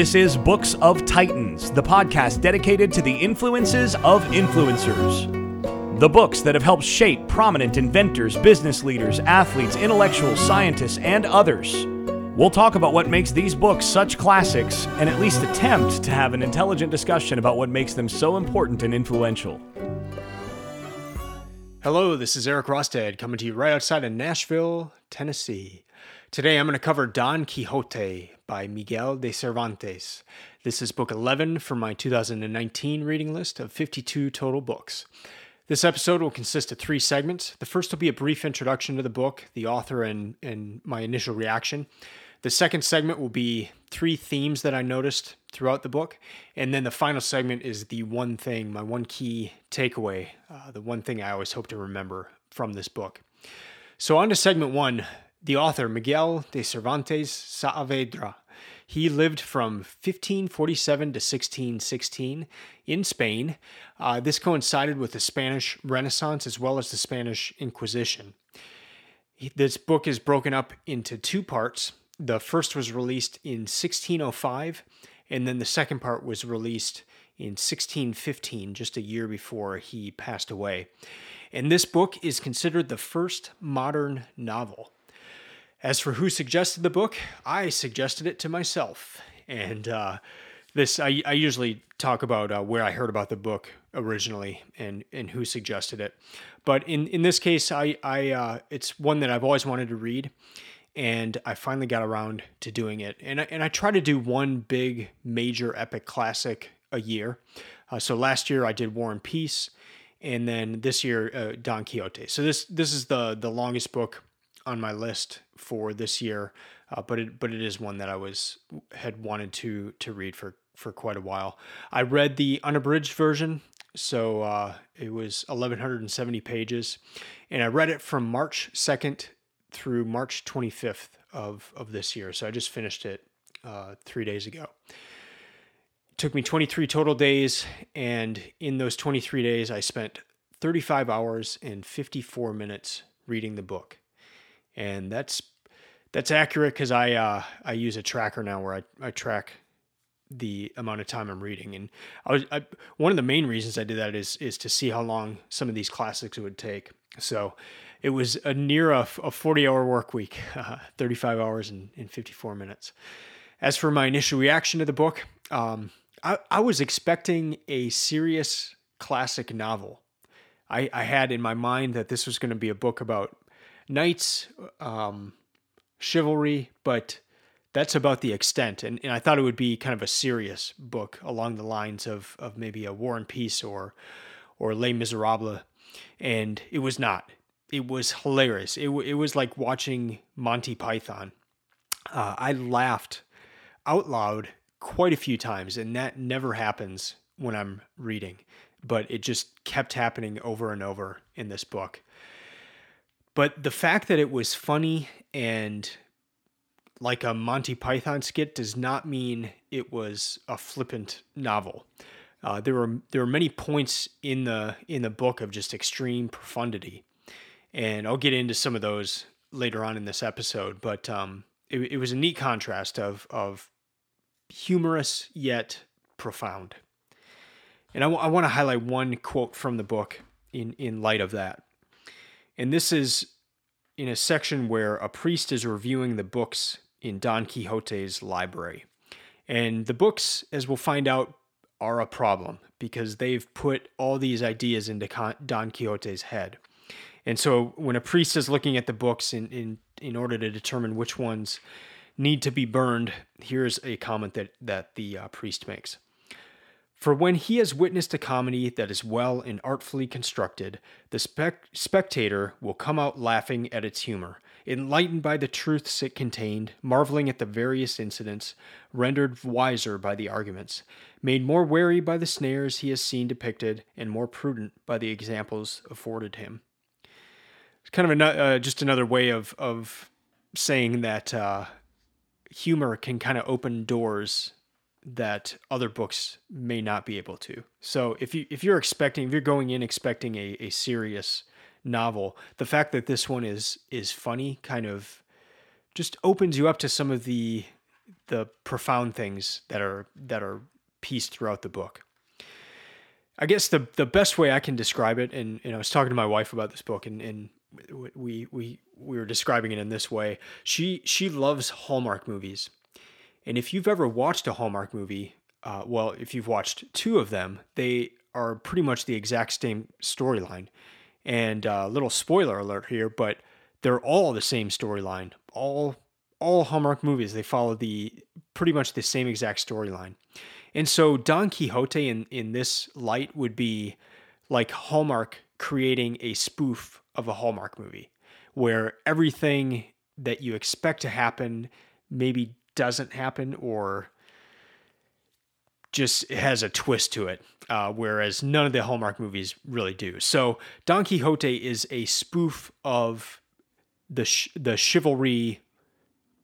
This is Books of Titans, the podcast dedicated to the influences of influencers. The books that have helped shape prominent inventors, business leaders, athletes, intellectuals, scientists, and others. We'll talk about what makes these books such classics and at least attempt to have an intelligent discussion about what makes them so important and influential. Hello, this is Eric Rostad coming to you right outside of Nashville, Tennessee. Today I'm going to cover Don Quixote by Miguel de Cervantes. This is book 11 from my 2019 reading list of 52 total books. This episode will consist of three segments. The first will be a brief introduction to the book, the author, and, and my initial reaction. The second segment will be three themes that I noticed throughout the book. And then the final segment is the one thing, my one key takeaway, uh, the one thing I always hope to remember from this book. So, on to segment one. The author, Miguel de Cervantes Saavedra, he lived from 1547 to 1616 in Spain. Uh, this coincided with the Spanish Renaissance as well as the Spanish Inquisition. This book is broken up into two parts. The first was released in 1605, and then the second part was released in 1615, just a year before he passed away. And this book is considered the first modern novel. As for who suggested the book, I suggested it to myself. And uh, this, I, I usually talk about uh, where I heard about the book originally and, and who suggested it. But in, in this case, I, I uh, it's one that I've always wanted to read. And I finally got around to doing it. And I, and I try to do one big, major, epic classic a year. Uh, so last year I did War and Peace, and then this year uh, Don Quixote. So this this is the the longest book on my list for this year, uh, but it but it is one that I was had wanted to to read for for quite a while. I read the unabridged version, so uh, it was 1170 pages, and I read it from March 2nd through March 25th of of this year. So I just finished it uh, three days ago. It took me 23 total days, and in those 23 days, I spent 35 hours and 54 minutes reading the book and that's that's accurate because I uh, I use a tracker now where I, I track the amount of time I'm reading, and I was I, one of the main reasons I did that is is to see how long some of these classics would take. So it was a near a, a 40 hour work week, uh, 35 hours and, and 54 minutes. As for my initial reaction to the book, um, I, I was expecting a serious classic novel. I, I had in my mind that this was going to be a book about knights, um, chivalry, but that's about the extent. And, and I thought it would be kind of a serious book along the lines of, of maybe a War and Peace or or Les Miserables, and it was not. It was hilarious. It it was like watching Monty Python. Uh, I laughed out loud quite a few times, and that never happens when I'm reading. But it just kept happening over and over in this book. But the fact that it was funny and like a Monty Python skit does not mean it was a flippant novel. Uh, there were there were many points in the in the book of just extreme profundity, and I'll get into some of those later on in this episode. But um, it, it was a neat contrast of of humorous yet profound. And I, w- I want to highlight one quote from the book in in light of that. And this is in a section where a priest is reviewing the books in Don Quixote's library. And the books, as we'll find out, are a problem because they've put all these ideas into Don Quixote's head. And so when a priest is looking at the books in, in, in order to determine which ones need to be burned, here's a comment that, that the uh, priest makes. For when he has witnessed a comedy that is well and artfully constructed, the spec- spectator will come out laughing at its humor, enlightened by the truths it contained, marveling at the various incidents, rendered wiser by the arguments, made more wary by the snares he has seen depicted, and more prudent by the examples afforded him. It's kind of a, uh, just another way of, of saying that uh, humor can kind of open doors that other books may not be able to. So if you if you're expecting if you're going in expecting a, a serious novel, the fact that this one is is funny kind of just opens you up to some of the the profound things that are that are pieced throughout the book. I guess the the best way I can describe it, and, and I was talking to my wife about this book, and, and we we we were describing it in this way. She she loves Hallmark movies, and if you've ever watched a Hallmark movie, uh, well, if you've watched two of them, they are pretty much the exact same storyline. And a uh, little spoiler alert here, but they're all the same storyline. All all Hallmark movies they follow the pretty much the same exact storyline. And so Don Quixote in in this light would be like Hallmark creating a spoof of a Hallmark movie where everything that you expect to happen maybe doesn't happen or just has a twist to it, uh, whereas none of the Hallmark movies really do. So Don Quixote is a spoof of the sh- the chivalry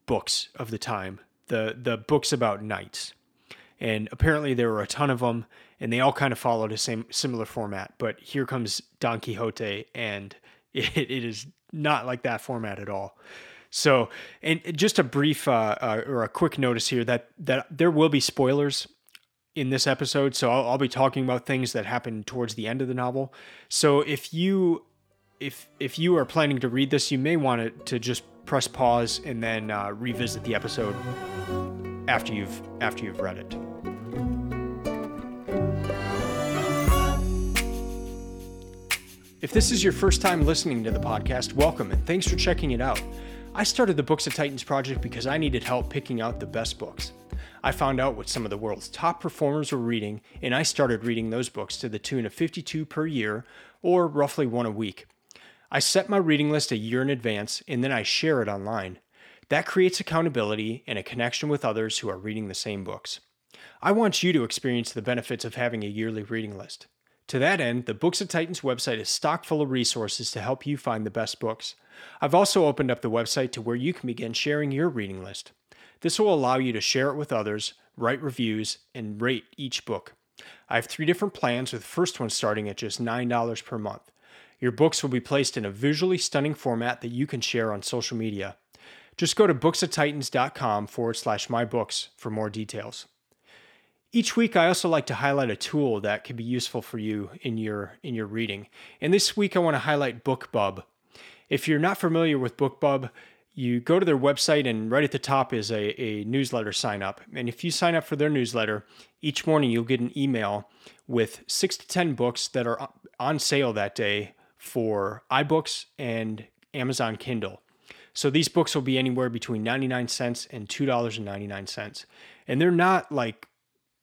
books of the time, the the books about knights, and apparently there were a ton of them, and they all kind of followed a same similar format. But here comes Don Quixote, and it, it is not like that format at all. So, and just a brief uh, uh, or a quick notice here that that there will be spoilers in this episode. So I'll, I'll, be talking about things that happen towards the end of the novel. So if you if if you are planning to read this, you may want to, to just press pause and then uh, revisit the episode after you've after you've read it. If this is your first time listening to the podcast, welcome and thanks for checking it out. I started the Books of Titans project because I needed help picking out the best books. I found out what some of the world's top performers were reading, and I started reading those books to the tune of 52 per year, or roughly one a week. I set my reading list a year in advance, and then I share it online. That creates accountability and a connection with others who are reading the same books. I want you to experience the benefits of having a yearly reading list. To that end, the Books of Titans website is stock full of resources to help you find the best books. I've also opened up the website to where you can begin sharing your reading list. This will allow you to share it with others, write reviews, and rate each book. I have three different plans, with the first one starting at just $9 per month. Your books will be placed in a visually stunning format that you can share on social media. Just go to booksoftitans.com forward slash my books for more details. Each week, I also like to highlight a tool that can be useful for you in your in your reading. And this week, I want to highlight BookBub. If you're not familiar with BookBub, you go to their website, and right at the top is a, a newsletter sign up. And if you sign up for their newsletter, each morning you'll get an email with six to 10 books that are on sale that day for iBooks and Amazon Kindle. So these books will be anywhere between 99 cents and $2.99. And they're not like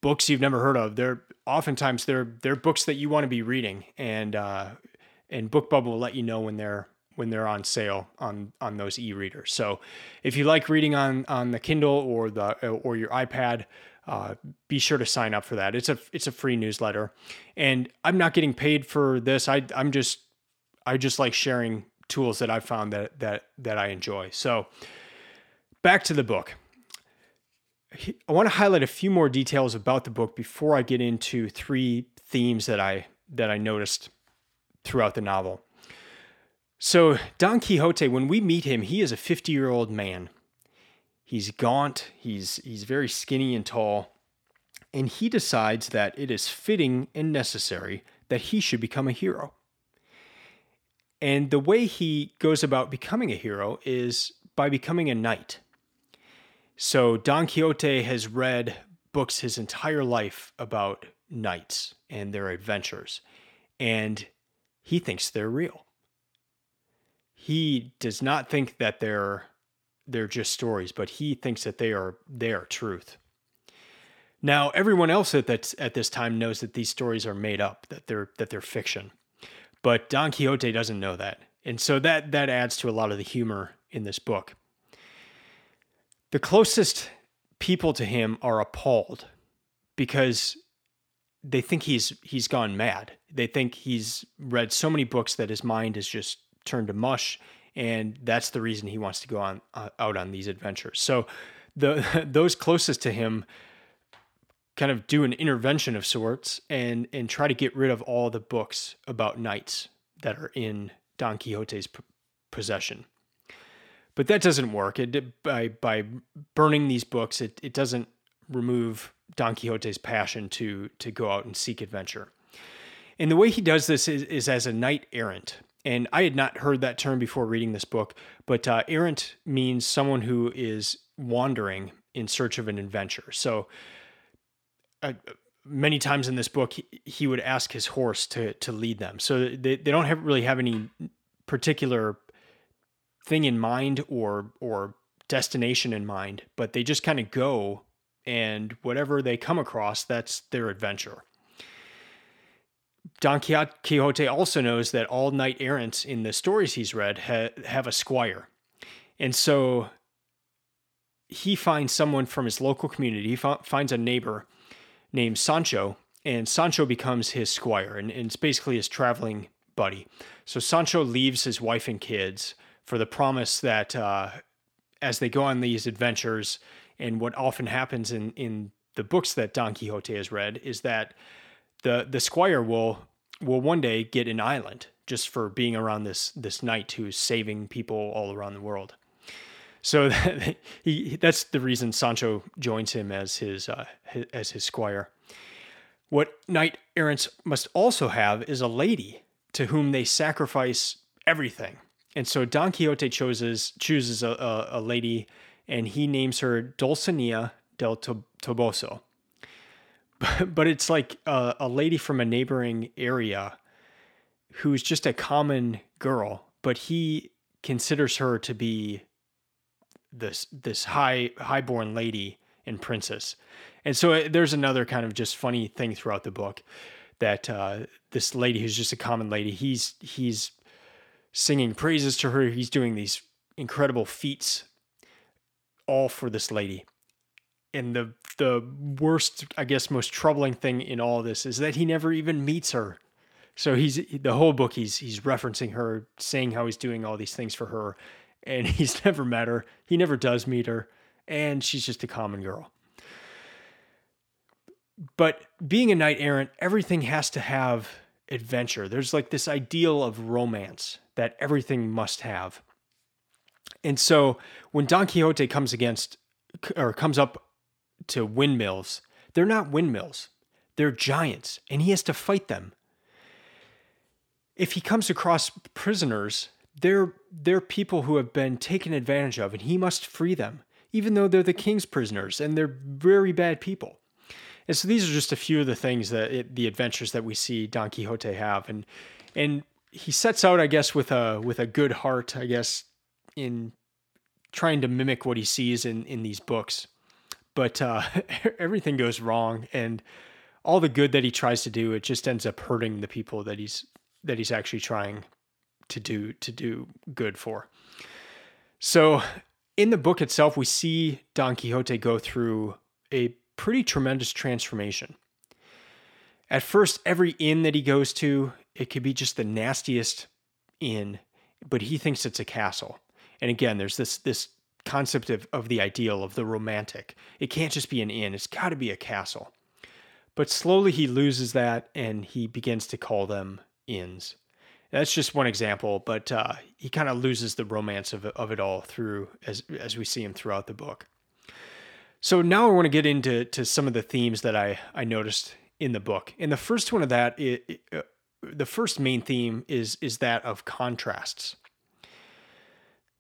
books you've never heard of. They're oftentimes they're they're books that you want to be reading, and uh, and BookBub will let you know when they're when they're on sale on on those e-readers. So if you like reading on on the Kindle or the or your iPad, uh, be sure to sign up for that. It's a it's a free newsletter, and I'm not getting paid for this. I I'm just I just like sharing tools that I've found that that that I enjoy. So back to the book. I want to highlight a few more details about the book before I get into three themes that I that I noticed throughout the novel. So, Don Quixote, when we meet him, he is a 50-year-old man. He's gaunt, he's he's very skinny and tall, and he decides that it is fitting and necessary that he should become a hero. And the way he goes about becoming a hero is by becoming a knight. So Don Quixote has read books his entire life about knights and their adventures, and he thinks they're real. He does not think that they're they're just stories, but he thinks that they are they are truth. Now, everyone else at that at this time knows that these stories are made up, that they're that they're fiction. But Don Quixote doesn't know that. And so that that adds to a lot of the humor in this book. The closest people to him are appalled because they think he's he's gone mad. They think he's read so many books that his mind has just turned to mush, and that's the reason he wants to go on uh, out on these adventures. So, the those closest to him kind of do an intervention of sorts and and try to get rid of all the books about knights that are in Don Quixote's p- possession. But that doesn't work. It by by burning these books, it, it doesn't remove Don Quixote's passion to to go out and seek adventure. And the way he does this is, is as a knight errant. And I had not heard that term before reading this book, but uh, errant means someone who is wandering in search of an adventure. So uh, many times in this book, he, he, would ask his horse to to lead them. So they, they don't have, really have any particular thing in mind or or destination in mind, but they just kind of go and whatever they come across, that's their adventure. Don Quixote also knows that all knight errants in the stories he's read ha- have a squire. And so he finds someone from his local community, he finds a neighbor named Sancho, and Sancho becomes his squire, and, and it's basically his traveling buddy. So Sancho leaves his wife and kids for the promise that uh, as they go on these adventures, and what often happens in, in the books that Don Quixote has read is that the the squire will will one day get an island just for being around this this knight who's saving people all around the world. So that, he that's the reason Sancho joins him as his, uh, his as his squire. What knight errants must also have is a lady to whom they sacrifice everything. And so Don Quixote chooses chooses a, a, a lady, and he names her Dulcinea del Toboso. But, but it's like a, a lady from a neighboring area who's just a common girl, but he considers her to be this this high highborn lady and princess. And so uh, there's another kind of just funny thing throughout the book that uh, this lady who's just a common lady, he's he's singing praises to her. He's doing these incredible feats, all for this lady. And the the worst, I guess, most troubling thing in all this is that he never even meets her. So he's the whole book. He's he's referencing her, saying how he's doing all these things for her, and he's never met her. He never does meet her, and she's just a common girl. But being a knight errant, everything has to have adventure. There's like this ideal of romance that everything must have. And so when Don Quixote comes against or comes up to windmills, they're not windmills. They're giants and he has to fight them. If he comes across prisoners, they're they're people who have been taken advantage of and he must free them even though they're the king's prisoners and they're very bad people. And so these are just a few of the things that it, the adventures that we see Don Quixote have, and and he sets out, I guess, with a with a good heart, I guess, in trying to mimic what he sees in in these books, but uh, everything goes wrong, and all the good that he tries to do, it just ends up hurting the people that he's that he's actually trying to do to do good for. So in the book itself, we see Don Quixote go through a pretty tremendous transformation. At first, every inn that he goes to, it could be just the nastiest inn, but he thinks it's a castle. And again, there's this this concept of, of the ideal of the romantic. It can't just be an inn, it's got to be a castle. But slowly he loses that and he begins to call them inns. That's just one example, but uh, he kind of loses the romance of of it all through as as we see him throughout the book. So now I want to get into to some of the themes that I, I noticed in the book. And the first one of that, it, uh, the first main theme is is that of contrasts.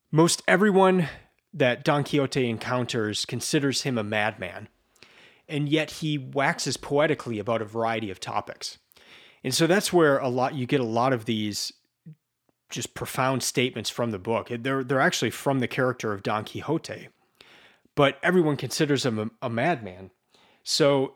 Most everyone that Don Quixote encounters considers him a madman, and yet he waxes poetically about a variety of topics. And so that's where a lot you get a lot of these just profound statements from the book. They're they're actually from the character of Don Quixote but everyone considers him a, a madman. So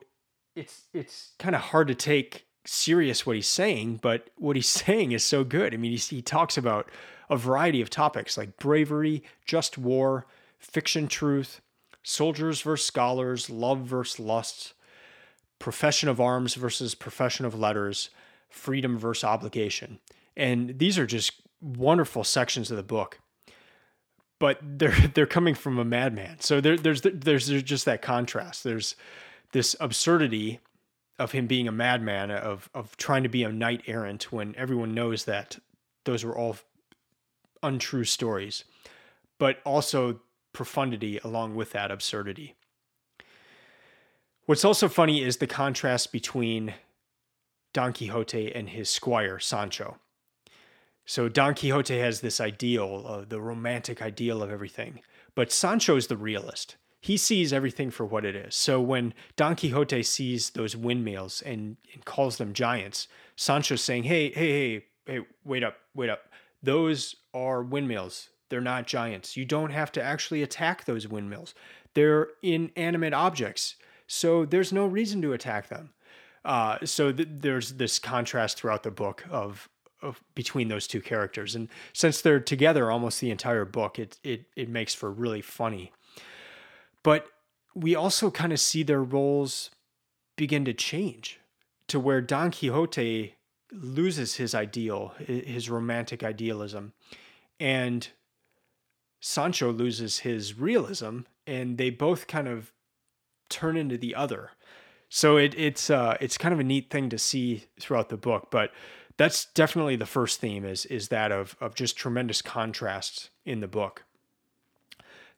it's it's kind of hard to take serious what he's saying, but what he's saying is so good. I mean, he, he talks about a variety of topics like bravery, just war, fiction truth, soldiers versus scholars, love versus lust, profession of arms versus profession of letters, freedom versus obligation. And these are just wonderful sections of the book but they're they're coming from a madman. So there, there's there's there's just that contrast. There's this absurdity of him being a madman, of of trying to be a knight errant when everyone knows that those were all untrue stories. but also profundity along with that absurdity. What's also funny is the contrast between Don Quixote and his squire, Sancho. So Don Quixote has this ideal, uh, the romantic ideal of everything, but Sancho is the realist. He sees everything for what it is. So when Don Quixote sees those windmills and, and calls them giants, Sancho's saying, "Hey, hey, hey, hey, wait up, wait up. Those are windmills. They're not giants. You don't have to actually attack those windmills. They're inanimate objects. So there's no reason to attack them." Uh, so th- there's this contrast throughout the book of of, between those two characters. And since they're together almost the entire book, it it it makes for really funny. But we also kind of see their roles begin to change to where Don Quixote loses his ideal, his romantic idealism, and Sancho loses his realism, and they both kind of turn into the other. So it, it's uh, it's kind of a neat thing to see throughout the book, but that's definitely the first theme is is that of of just tremendous contrasts in the book.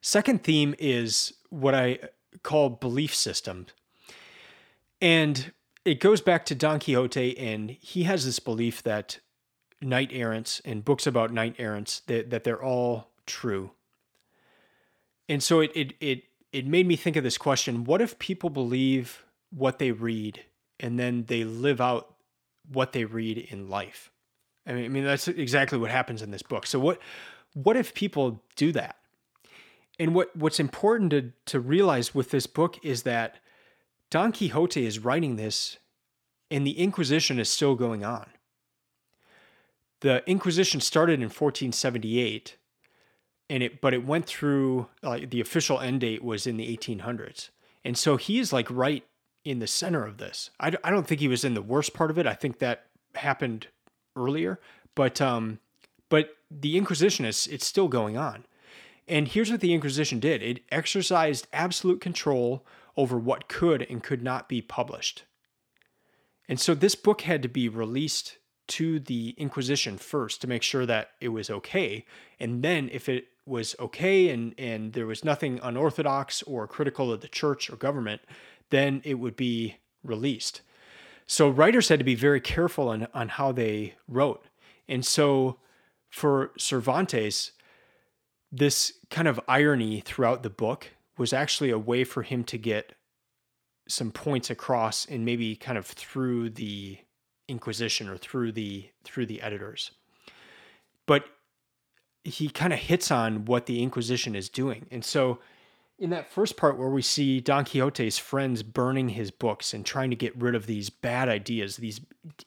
Second theme is what I call belief system. And it goes back to Don Quixote and he has this belief that knight errants and books about knight errants that, that they're all true. And so it it it it made me think of this question, what if people believe what they read and then they live out what they read in life. I mean, I mean that's exactly what happens in this book. So what what if people do that? And what what's important to to realize with this book is that Don Quixote is writing this and the Inquisition is still going on. The Inquisition started in 1478 and it but it went through like the official end date was in the 1800s. And so he is like right in the center of this. I, I don't think he was in the worst part of it. I think that happened earlier, but um, but the Inquisition is it's still going on. And here's what the Inquisition did: it exercised absolute control over what could and could not be published. And so this book had to be released to the Inquisition first to make sure that it was okay. And then if it was okay and, and there was nothing unorthodox or critical of the church or government, then it would be released. So writers had to be very careful on, on how they wrote. And so for Cervantes, this kind of irony throughout the book was actually a way for him to get some points across and maybe kind of through the inquisition or through the through the editors but he kind of hits on what the inquisition is doing and so in that first part where we see Don Quixote's friends burning his books and trying to get rid of these bad ideas, these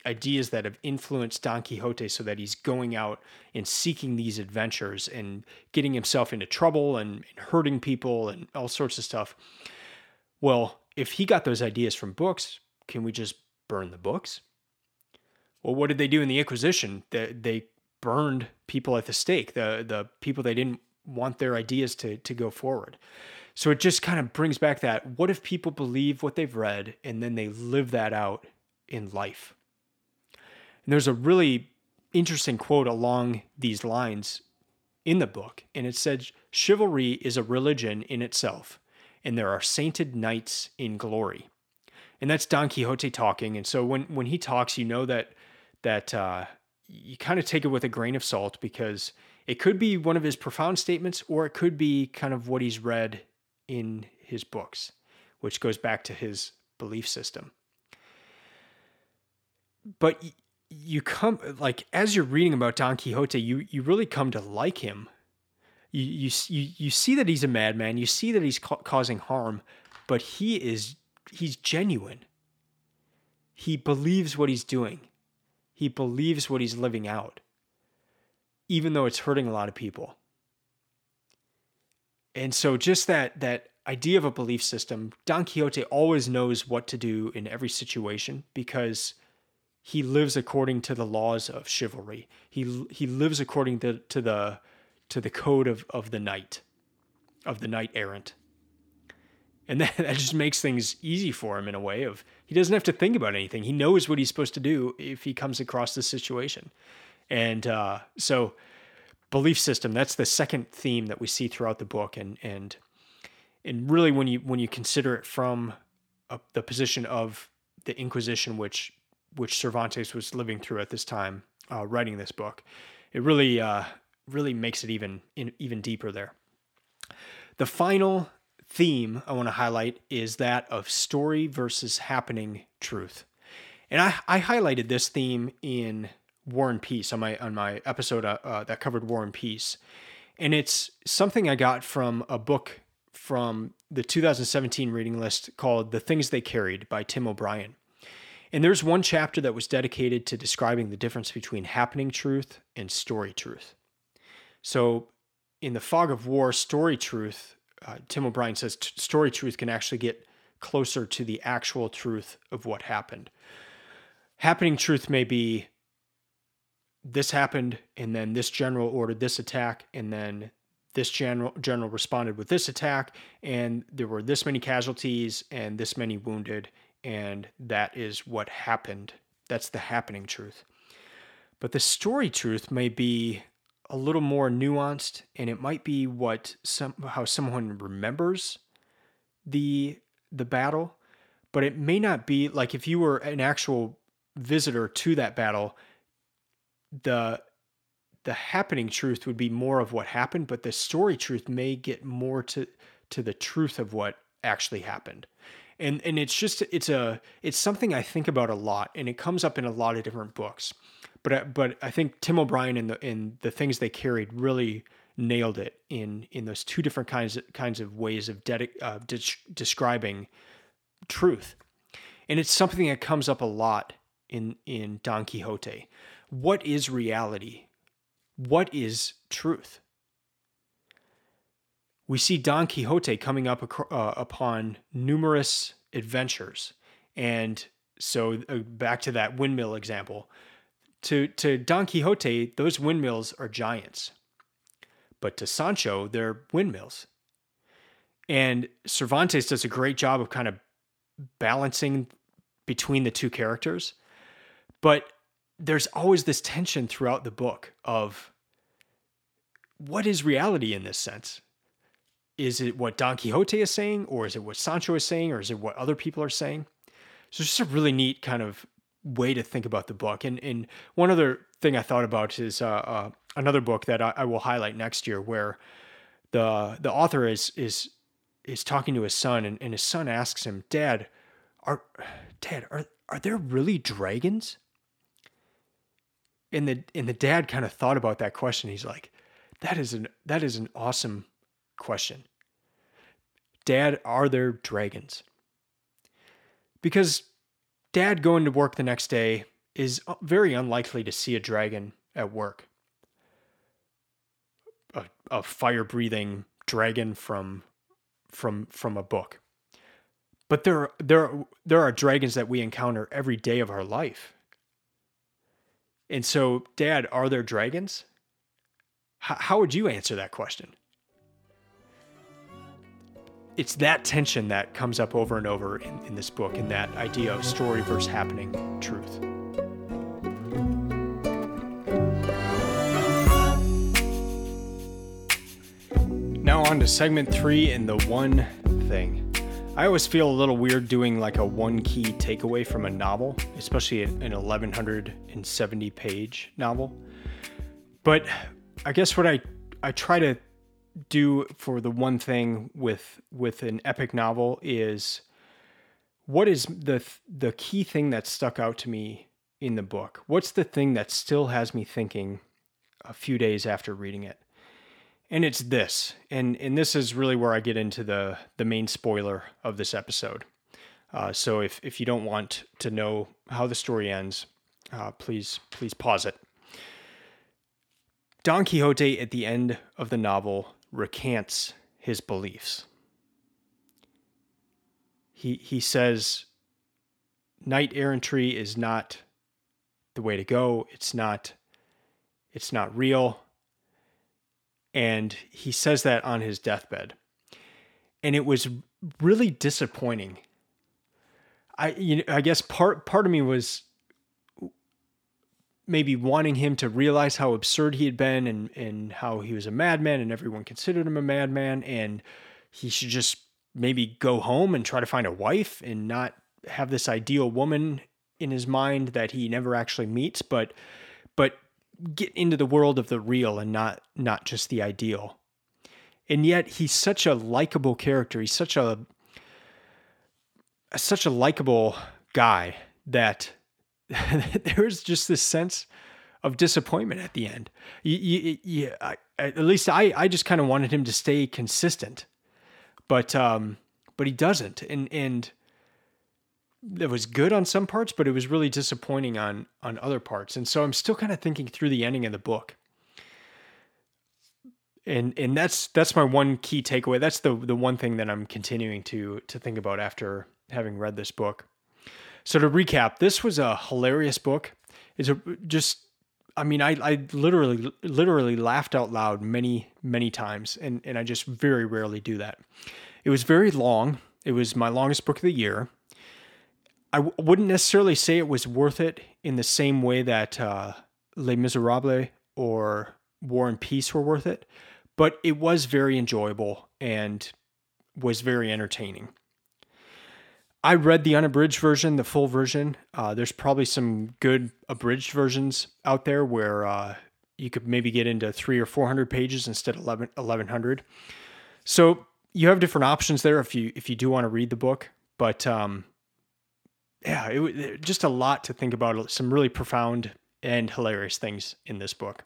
ideas that have influenced Don Quixote so that he's going out and seeking these adventures and getting himself into trouble and, hurting people and all sorts of stuff. Well, if he got those ideas from books, can we just burn the books? Well, what did they do in the Inquisition? They, they burned people at the stake, the, the people they didn't want their ideas to, to go forward. So it just kind of brings back that what if people believe what they've read and then they live that out in life? And there's a really interesting quote along these lines in the book, and it said, Chivalry is a religion in itself, and there are sainted knights in glory. And that's Don Quixote talking. And so when, when he talks, you know that that uh, you kind of take it with a grain of salt because it could be one of his profound statements, or it could be kind of what he's read in his books, which goes back to his belief system. But you come like as you're reading about Don Quixote, you you really come to like him. You you you, see that he's a madman. You see that he's ca- causing harm, but he is he's genuine. He believes what he's doing. He believes what he's living out, even though it's hurting a lot of people and so just that that idea of a belief system, Don Quixote always knows what to do in every situation because he lives according to the laws of chivalry. He he lives according to, to the to the code of, of the knight, of the knight errant. And that, that just makes things easy for him in a way of he doesn't have to think about anything. He knows what he's supposed to do if he comes across this situation. And uh, so belief system. That's the second theme that we see throughout the book, and and and really when you when you consider it from a, the position of the Inquisition, which which Cervantes was living through at this time, uh, writing this book, it really uh, really makes it even in, even deeper there. The final theme I want to highlight is that of story versus happening truth. And I, I highlighted this theme in War and Peace on my on my episode uh, uh, that covered War and Peace, and it's something I got from a book from the 2017 reading list called "The Things They Carried" by Tim O'Brien. And there's one chapter that was dedicated to describing the difference between happening truth and story truth. So, in the fog of war, story truth, uh, Tim O'Brien says story truth can actually get closer to the actual truth of what happened. Happening truth may be this happened, and then this general ordered this attack, and then this general general responded with this attack, and there were this many casualties and this many wounded, and that is what happened. That's the happening truth. But the story truth may be a little more nuanced, and it might be what some how someone remembers the the battle, but it may not be like if you were an actual visitor to that battle, the the happening truth would be more of what happened, but the story truth may get more to to the truth of what actually happened. And and it's just it's a it's something I think about a lot and it comes up in a lot of different books. But I, but I think Tim O'Brien and the in the things they carried really nailed it in in those two different kinds of, kinds of ways of dedic- uh, de- describing truth. And it's something that comes up a lot in in Don Quixote. What is reality? What is truth? We see Don Quixote coming up uh, upon numerous adventures. And so, uh, back to that windmill example. To, to Don Quixote, those windmills are giants. But to Sancho, they're windmills. And Cervantes does a great job of kind of balancing between the two characters. But there's always this tension throughout the book of what is reality in this sense? Is it what Don Quixote is saying, or is it what Sancho is saying, or is it what other people are saying? So it's just a really neat kind of way to think about the book. And and one other thing I thought about is uh, uh, another book that I, I, will highlight next year, where the the author is is is talking to his son, and, and his son asks him, "Dad, are Dad are are there really dragons?" And the and the dad kind of thought about that question. He's like, that is an that is an awesome question. Dad, are there dragons? Because dad going to work the next day is uh, very unlikely to see a dragon at work. A, a fire breathing dragon from from from a book. But there there there are dragons that we encounter every day of our life and so, Dad, are there dragons? H- how would you answer that question? It's that tension that comes up over and over in, in this book, and that idea of story versus happening truth. Now, on to segment three and the one thing. I always feel a little weird doing like a one key takeaway from a novel, especially an 1170 page novel. But I guess what I I try to do for the one thing with with an epic novel is what is the the key thing that stuck out to me in the book? What's the thing that still has me thinking a few days after reading it? And it's this and and this is really where i get into the the main spoiler of this episode. Uh, so if if you don't want to know how the story ends uh, please please pause it. Don quixote at the end of the novel recants his beliefs. He he says knight errantry is not the way to go. It's not it's not real and he says that on his deathbed. And it was really disappointing. I you know, I guess part part of me was maybe wanting him to realize how absurd he had been and, and how he was a madman and everyone considered him a madman and he should just maybe go home and try to find a wife and not have this ideal woman in his mind that he never actually meets but but get into the world of the real and not not just the ideal. And yet he's such a likable character. He's such a such a likable guy that there's just this sense of disappointment at the end. You, you, you, I, at least I, I just kind of wanted him to stay consistent, but um, but he doesn't, and and it was good on some parts, but it was really disappointing on on other parts. And so I'm still kind of thinking through the ending of the book. And and that's that's my one key takeaway. That's the the one thing that I'm continuing to to think about after having read this book. So to recap, this was a hilarious book. It's a just I mean, I, I literally literally laughed out loud many, many times, and, and I just very rarely do that. It was very long. It was my longest book of the year. I w- wouldn't necessarily say it was worth it in the same way that uh, Les Miserables or War and Peace were worth it, but it was very enjoyable and was very entertaining. I read the unabridged version, the full version. Uh, there's probably some good abridged versions out there where uh, you could maybe get into three or 400 pages instead of 11, 1100. So you have different options there if you if you do want to read the book. But um, yeah, it, just a lot to think about. Uh, some really profound and hilarious things in this book.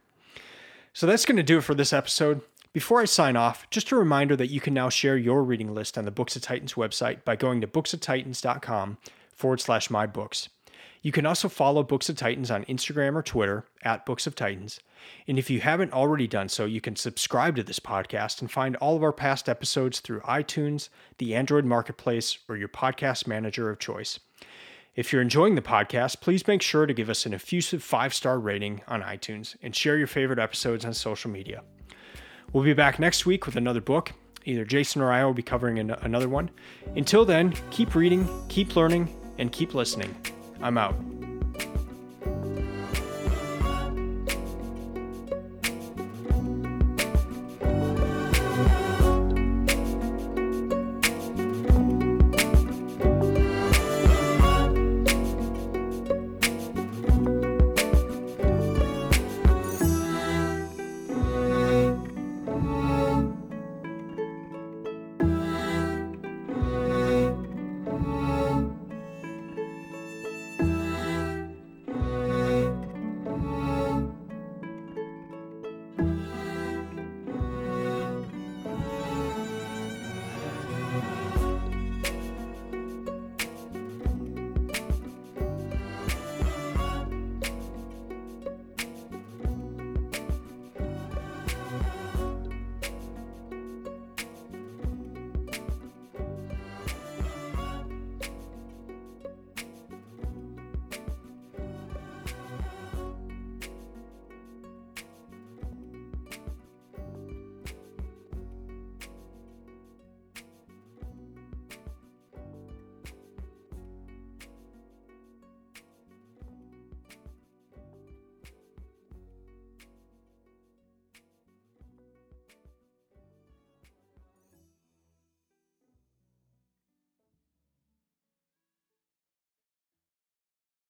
So that's going to do it for this episode. Before I sign off, just a reminder that you can now share your reading list on the Books of Titans website by going to booksoftitans.com forward slash my books. You can also follow Books of Titans on Instagram or Twitter at Books of Titans. And if you haven't already done so, you can subscribe to this podcast and find all of our past episodes through iTunes, the Android Marketplace, or your podcast manager of choice. If you're enjoying the podcast, please make sure to give us an effusive five star rating on iTunes and share your favorite episodes on social media. We'll be back next week with another book. Either Jason or I will be covering an- another one. Until then, keep reading, keep learning, and keep listening. I'm out.